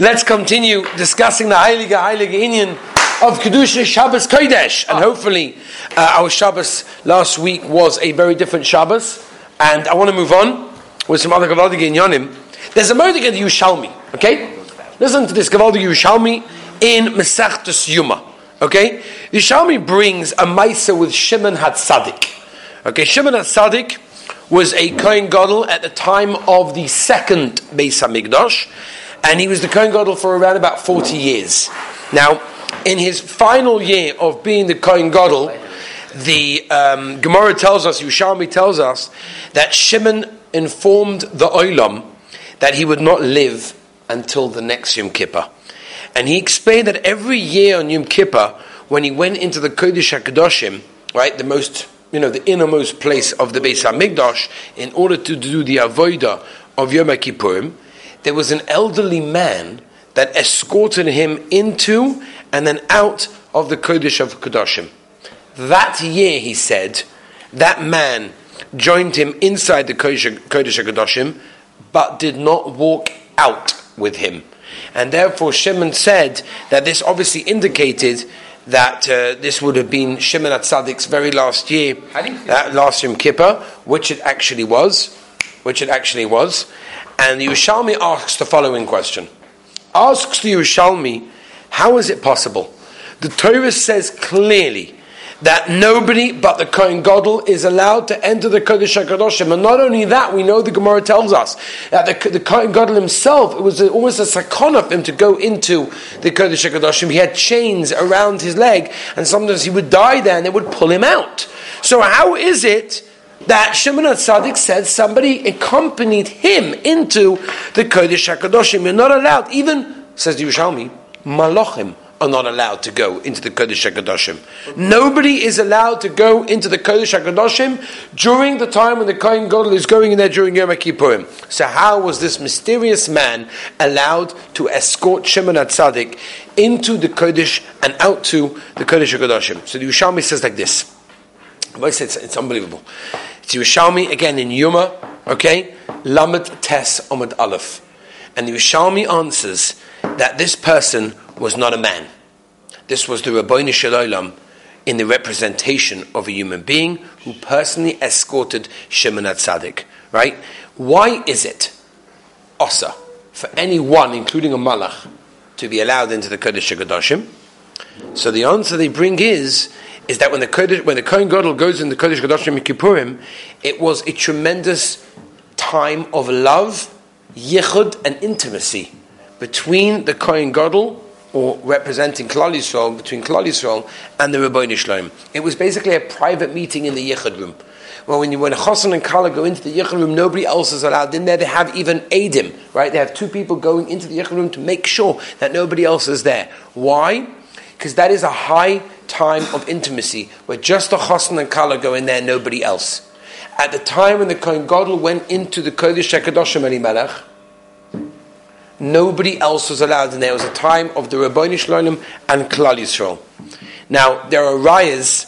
Let's continue discussing the Heilige Heilige Inyan of Kedusha Shabbos Kodesh. And hopefully, uh, our Shabbos last week was a very different Shabbos. And I want to move on with some other Gavaldige Inyanim. There's a Murdig in the Yushalmi, okay? Listen to this Gavaldige Yushalmi in Mesachtus Yuma, okay? Yushalmi brings a Maisa with Shimon Hatzadik. Okay, Shimon Hatzadik was a Kohen Gadol at the time of the second Beis Hamikdash and he was the Kohen Gadol for around about 40 years. Now, in his final year of being the Kohen Gadol, the um, Gemara tells us, Yushalmi tells us, that Shimon informed the Olam that he would not live until the next Yom Kippur. And he explained that every year on Yom Kippur, when he went into the Kodesh HaKadoshim, right, the most, you know, the innermost place of the Beis HaMikdash, in order to do the Avodah of Yom Kippurim, there was an elderly man that escorted him into and then out of the Kodesh of Kodashim. That year, he said, that man joined him inside the Kodesh of Kodashim, but did not walk out with him. And therefore, Shimon said that this obviously indicated that uh, this would have been Shimon Atzadik's very last year, that last Yom Kippur, which it actually was, which it actually was. And the Yerushalmi asks the following question. Asks the Yerushalmi, how is it possible? The Torah says clearly that nobody but the Kohen Gadol is allowed to enter the Kodesh HaKadoshim. And not only that, we know the Gemara tells us that the, the Kohen Gadol himself, it was almost a sakana for him to go into the Kodesh HaKadoshim. He had chains around his leg, and sometimes he would die there and they would pull him out. So how is it that Shimon Tzadik said somebody accompanied him into the Kodesh HaKadoshim. You're not allowed, even, says the Yerushalmi, Malachim are not allowed to go into the Kodesh HaKadoshim. Nobody is allowed to go into the Kodesh HaKadoshim during the time when the Kohen Gadol is going in there during Yom Kippurim. So how was this mysterious man allowed to escort Shimon Tzadik into the Kodesh and out to the Kodesh HaKadoshim? So the Yerushalmi says like this. It's, it's unbelievable. It's Yerushalmi again in Yuma, okay? Lamed Tes Omid Aleph. And the Yerushalmi answers that this person was not a man. This was the Ribono Shel Olam in the representation of a human being who personally escorted Shimon Tzadik. Right? Why is it osa for anyone, including a malach, to be allowed into the Kodesh HaKadoshim? So the answer they bring is is that when the Kodesh, when the Kohen Gadol goes in the Kodesh Kodashim Kippurim, it was a tremendous time of love, yichud, and intimacy between the Kohen Gadol, or representing Klal Yisrael, between Klal Yisrael and the Ribono Shel Olam. It was basically a private meeting in the yichud room. Well, when you when Chassan and Kala go into the yichud room, nobody else is allowed in there. They have even Adim, right? They have two people going into the yichud room to make sure that nobody else is there. Why? Because that is a high time of intimacy where just the chassan and kala go in there, nobody else. At the time when the Kohen Gadol went into the Kodesh HaKadoshim Melech, nobody else was allowed in there. It was a time of the Ribono Shel Olam and Klal Yisrael. Now, there are rayas,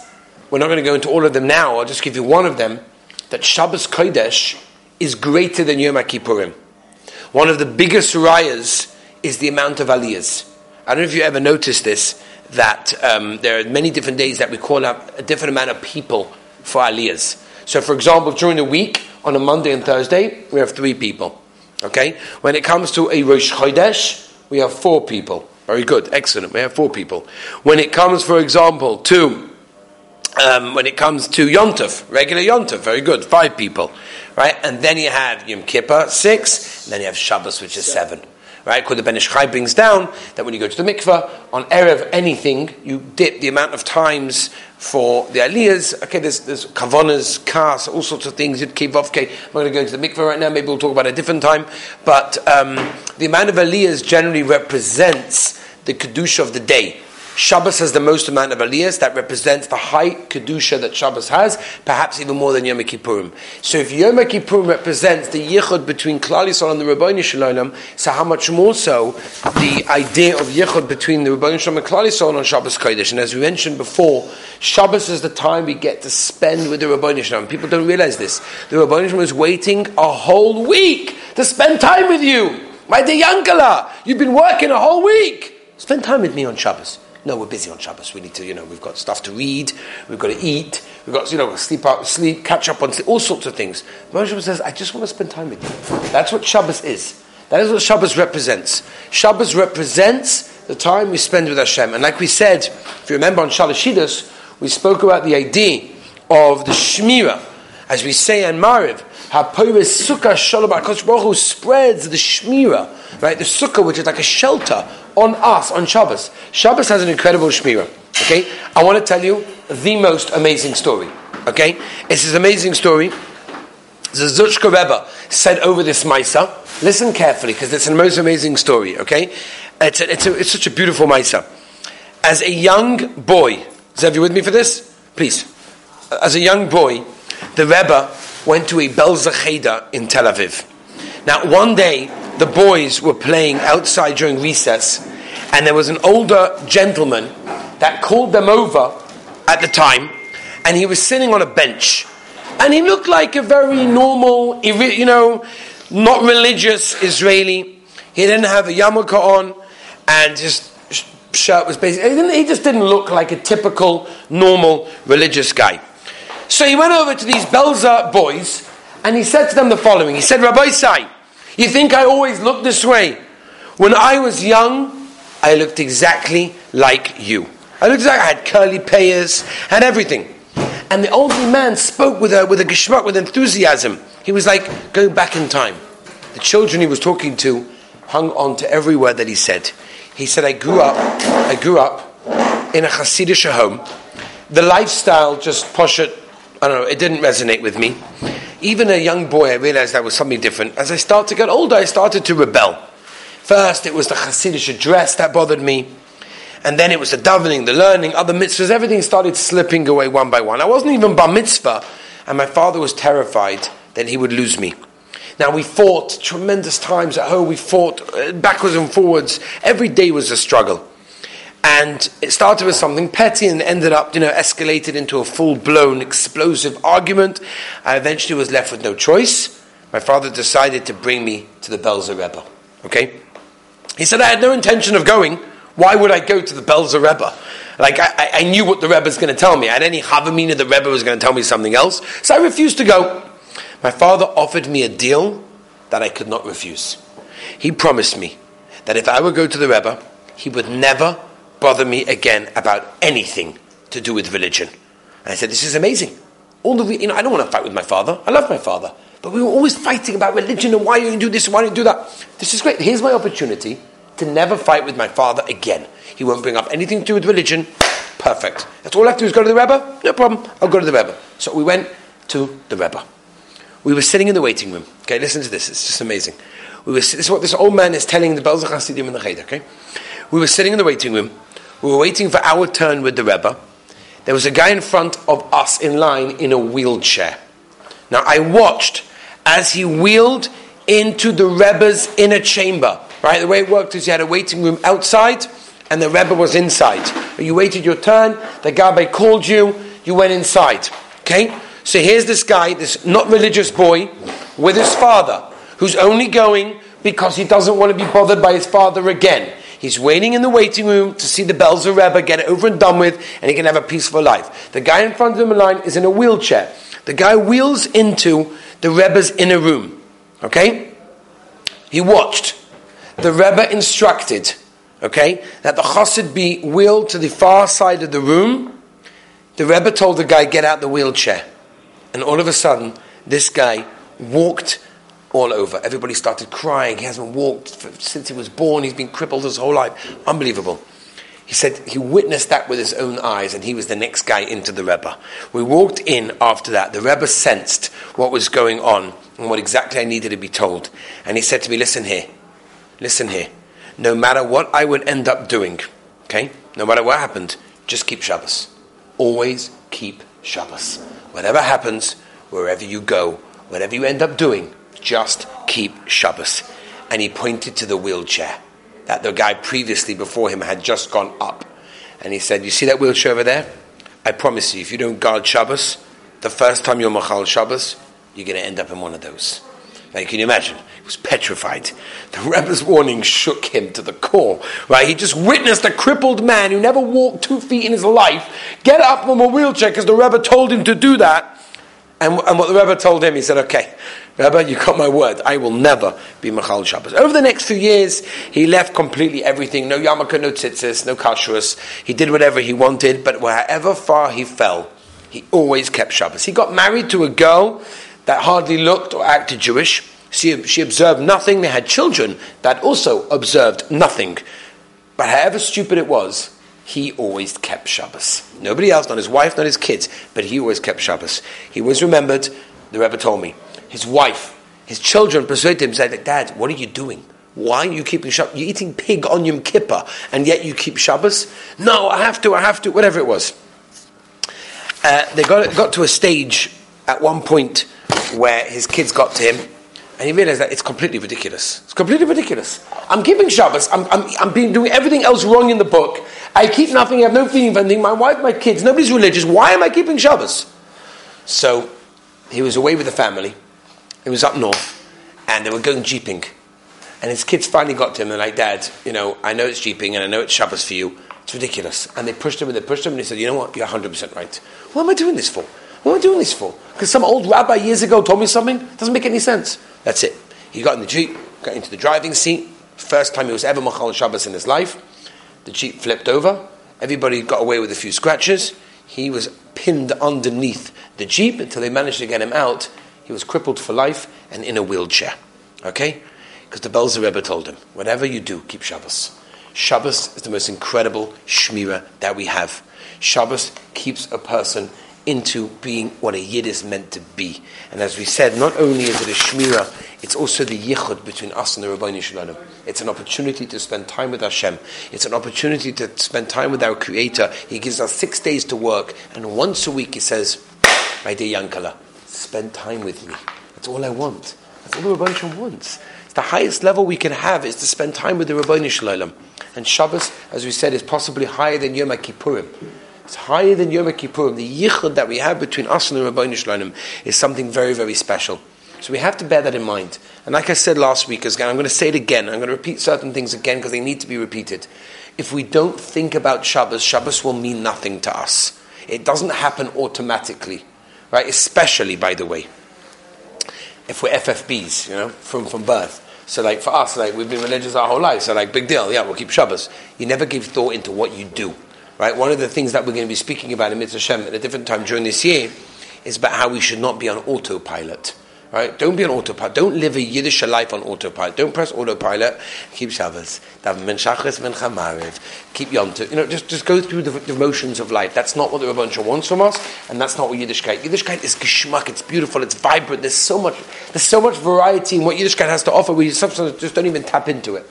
we're not going to go into all of them now, I'll just give you one of them, that Shabbos Kodesh is greater than Yom Kippurim. One of the biggest rayas is the amount of aliyahs. I don't know if you ever noticed this, that um, there are many different days that we call up a different amount of people for aliyahs. So, for example, during the week, on a Monday and Thursday, we have three people. Okay? When it comes to a Rosh Chodesh, we have four people. Very good, excellent. We have four people. When it comes, for example, to um, when it comes to Yontov, regular Yontov, very good, five people, right? And then you have Yom Kippur, six, and then you have Shabbos, which is seven. Right? Because the Ben Ish Chai brings down that when you go to the mikveh, on Erev anything, you dip the amount of times for the aliyahs. Okay, there's, there's kavanas, kas, all sorts of things. You'd keep off. Okay, I'm going to go into the mikveh right now. Maybe we'll talk about a different time. But um, the amount of aliyahs generally represents the kedusha of the day. Shabbos has the most amount of aliyahs that represents the high kedusha that Shabbos has, perhaps even more than Yom Kippurim. So if Yom Kippurim represents the yichud between Klal Yisrael and the Ribono Shel Olam, so how much more so the idea of yichud between the Ribono Shel Olam and Klal Yisrael on Shabbos Kodesh? And as we mentioned before, Shabbos is the time we get to spend with the Ribono Shel Olam. People don't realize this. The Ribono Shel Olam is waiting a whole week to spend time with you. My dear Yankala, you've been working a whole week. Spend time with me on Shabbos. No, we're busy on Shabbos. We need to, you know, we've got stuff to read, we've got to eat, we've got, you know, sleep out, sleep, catch up on sleep, all sorts of things. Moshe says, I just want to spend time with you. That's what Shabbos is. That is what Shabbos represents. Shabbos represents the time we spend with Hashem. And like we said, if you remember on Shalashidas, we spoke about the idea of the Shmira, as we say in Mariv, how Poiris Sukkah Shalom Baruch Hu spreads the Shmira, right? The Sukkah, which is like a shelter on us on Shabbos. Shabbos has an incredible Shmira. Okay, I want to tell you the most amazing story. Okay, it's this amazing story. The Zuchka Rebbe said over this Maisa. Listen carefully because it's the most amazing story. Okay, it's a, it's, a, it's such a beautiful Maisa. As a young boy, Zev, you with me for this? Please. As a young boy, the Rebbe went to a Belza Cheder in Tel Aviv. Now, one day, the boys were playing outside during recess, and there was an older gentleman that called them over at the time, and he was sitting on a bench. And he looked like a very normal, you know, not religious Israeli. He didn't have a yarmulke on, and his shirt was basically, he just didn't look like a typical, normal religious guy. So he went over to these Belza boys, and he said to them the following. He said, Rabbi Sai, you think I always look this way? When I was young, I looked exactly like you. I looked like I had curly payers, had everything. And the old man spoke with a, with a geschmack, with enthusiasm. He was like going back in time. The children he was talking to hung on to every word that he said. He said, I grew up, I grew up in a Hasidic home. The lifestyle just push it, I don't know, it didn't resonate with me even a young boy, I realized that was something different. As I started to get older, I started to rebel. First, it was the Hasidic dress that bothered me. And then it was the davening, the learning, other mitzvahs. Everything started slipping away one by one. I wasn't even bar mitzvah. And my father was terrified that he would lose me. Now, we fought tremendous times at home. We fought uh, backwards and forwards. Every day was a struggle. And it started with something petty and ended up, you know, escalated into a full blown explosive argument. I eventually was left with no choice. My father decided to bring me to the Belzer Rebbe. Okay? He said, I had no intention of going. Why would I go to the Belzer Rebbe? Like, I, I knew what the Rebbe was going to tell me. At any Havamina, the Rebbe was going to tell me something else. So I refused to go. My father offered me a deal that I could not refuse. He promised me that if I would go to the Rebbe, he would never bother me again about anything to do with religion. And I said, This is amazing. All the, you know, I don't want to fight with my father. I love my father. But we were always fighting about religion and why you do this and why you do that. This is great. Here's my opportunity to never fight with my father again. He won't bring up anything to do with religion. Perfect. That's all I have to do is go to the Rebbe. No problem. I'll go to the Rebbe. So we went to the Rebbe. We were sitting in the waiting room. Okay, listen to this. It's just amazing. We were, this is what this old man is telling the Belzer Hasidim in the Cheder, okay? We were sitting in the waiting room. We were waiting for our turn with the Rebbe. There was a guy in front of us in line in a wheelchair. Now I watched as he wheeled into the Rebbe's inner chamber. Right, the way it worked is you had a waiting room outside, and the Rebbe was inside. You waited your turn. The Gabbai called you. You went inside. Okay, so here's this guy, this not religious boy, with his father, who's only going because he doesn't want to be bothered by his father again. He's waiting in the waiting room to see the Belzer Rebbe get it over and done with, and he can have a peaceful life. The guy in front of him in line is in a wheelchair. The guy wheels into the Rebbe's inner room. Okay? He watched. The Rebbe instructed, okay, that the chassid be wheeled to the far side of the room. The Rebbe told the guy, get out the wheelchair. And all of a sudden, this guy walked all over. Everybody started crying. He hasn't walked since he was born. He's been crippled his whole life. Unbelievable. He said he witnessed that with his own eyes, and he was the next guy into the Rebbe. We walked in after that. The Rebbe sensed what was going on and what exactly I needed to be told. And he said to me, Listen here, listen here. No matter what I would end up doing, okay, no matter what happened, just keep Shabbos. Always keep Shabbos. Whatever happens, wherever you go, whatever you end up doing, just keep Shabbos. And he pointed to the wheelchair that the guy previously before him had just gone up. And he said, You see that wheelchair over there? I promise you, if you don't guard Shabbos, the first time you're Machal Shabbos, you're going to end up in one of those. Now, can you imagine? He was petrified. The Rebbe's warning shook him to the core. Right? He just witnessed a crippled man who never walked two feet in his life get up from a wheelchair because the Rebbe told him to do that. And, and what the Rebbe told him, he said, okay, Rebbe, you got my word. I will never be Machal Shabbos. Over the next few years, he left completely everything. No yarmulke, no tzitzis, no kashrus. He did whatever he wanted, but wherever far he fell, he always kept Shabbos. He got married to a girl that hardly looked or acted Jewish. She, she observed nothing. They had children that also observed nothing. But however stupid it was, he always kept Shabbos. Nobody else, not his wife, not his kids, but he always kept Shabbos. He was remembered, the Rebbe told me. His wife, his children persuaded him, said, Dad, what are you doing? Why are you keeping Shabbos? You're eating pig on Yom Kippur, and yet you keep Shabbos? No, I have to, I have to, whatever it was. Uh, they got, got to a stage at one point where his kids got to him, and he realized that it's completely ridiculous. It's completely ridiculous. I'm keeping Shabbos. I'm, I'm, I'm being, doing everything else wrong in the book. I keep nothing. I have no feeling for anything. My wife, my kids, nobody's religious. Why am I keeping Shabbos? So he was away with the family. He was up north, and they were going jeeping. And his kids finally got to him. and They're like, Dad, you know, I know it's jeeping, and I know it's Shabbos for you. It's ridiculous. And they pushed him, and they pushed him, and he said, You know what? You're 100% right. What am I doing this for? What am I doing this for? Because some old rabbi years ago told me something? Doesn't make any sense. That's it. He got in the jeep, got into the driving seat. First time he was ever Machal Shabbos in his life. The jeep flipped over. Everybody got away with a few scratches. He was pinned underneath the jeep until they managed to get him out. He was crippled for life and in a wheelchair. Okay? Because the Belzer Rebbe told him, whatever you do, keep Shabbos. Shabbos is the most incredible shmira that we have. Shabbos keeps a person into being what a Yid is meant to be. And as we said, not only is it a shmira, it's also the yichud between us and the Ribono Shel Olam. It's an opportunity to spend time with Hashem. It's an opportunity to spend time with our Creator. He gives us six days to work, and once a week He says, "My dear Yankala, spend time with me. That's all I want. That's all the Ribono Shel Olam wants. It's the highest level we can have is to spend time with the Ribono Shel Olam. And Shabbos, as we said, is possibly higher than Yom Kippurim. It's higher than Yom Kippurim. The yichud that we have between us and the Ribono Shel Olam is something very, very special. So we have to bear that in mind. And like I said last week, I'm going to say it again. I'm going to repeat certain things again because they need to be repeated. If we don't think about Shabbos, Shabbos will mean nothing to us. It doesn't happen automatically, right? Especially, by the way, if we're FFBs, you know, from, from birth. So, like for us, like we've been religious our whole life, so like big deal, yeah, we'll keep Shabbos. You never give thought into what you do. Right? One of the things that we're going to be speaking about in Mitzvah Shem at a different time during this year is about how we should not be on autopilot. Right? Don't be on autopilot. Don't live a Yiddish life on autopilot. Don't press autopilot. Keep Shabbos. Keep Yom Tov. You know, just, just go through the, the motions of life. That's not what the Rebbe wants from us, and that's not what Yiddishkeit. Yiddishkeit is geschmack. It's beautiful. It's vibrant. There's so much. There's so much variety in what Yiddishkeit has to offer. We sometimes just don't even tap into it.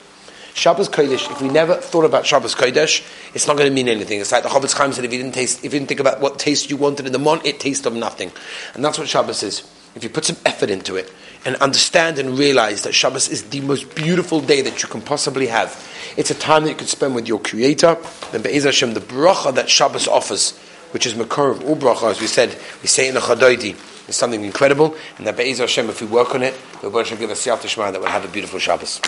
Shabbos Kodesh, if we never thought about Shabbos Kodesh, it's not going to mean anything. It's like the Chofetz Chaim said, if you didn't taste, if you didn't think about what taste you wanted in the mon, it tastes of nothing. And that's what Shabbos is. If you put some effort into it and understand and realize that Shabbos is the most beautiful day that you can possibly have, it's a time that you can spend with your Creator. Then Be'ez Hashem, the bracha that Shabbos offers, which is Makor of all bracha, as we said, we say in the Chadaiti, is something incredible, and that Be'ez Hashem, if we work on it, the will give us Siyat that will have a beautiful Shabbos.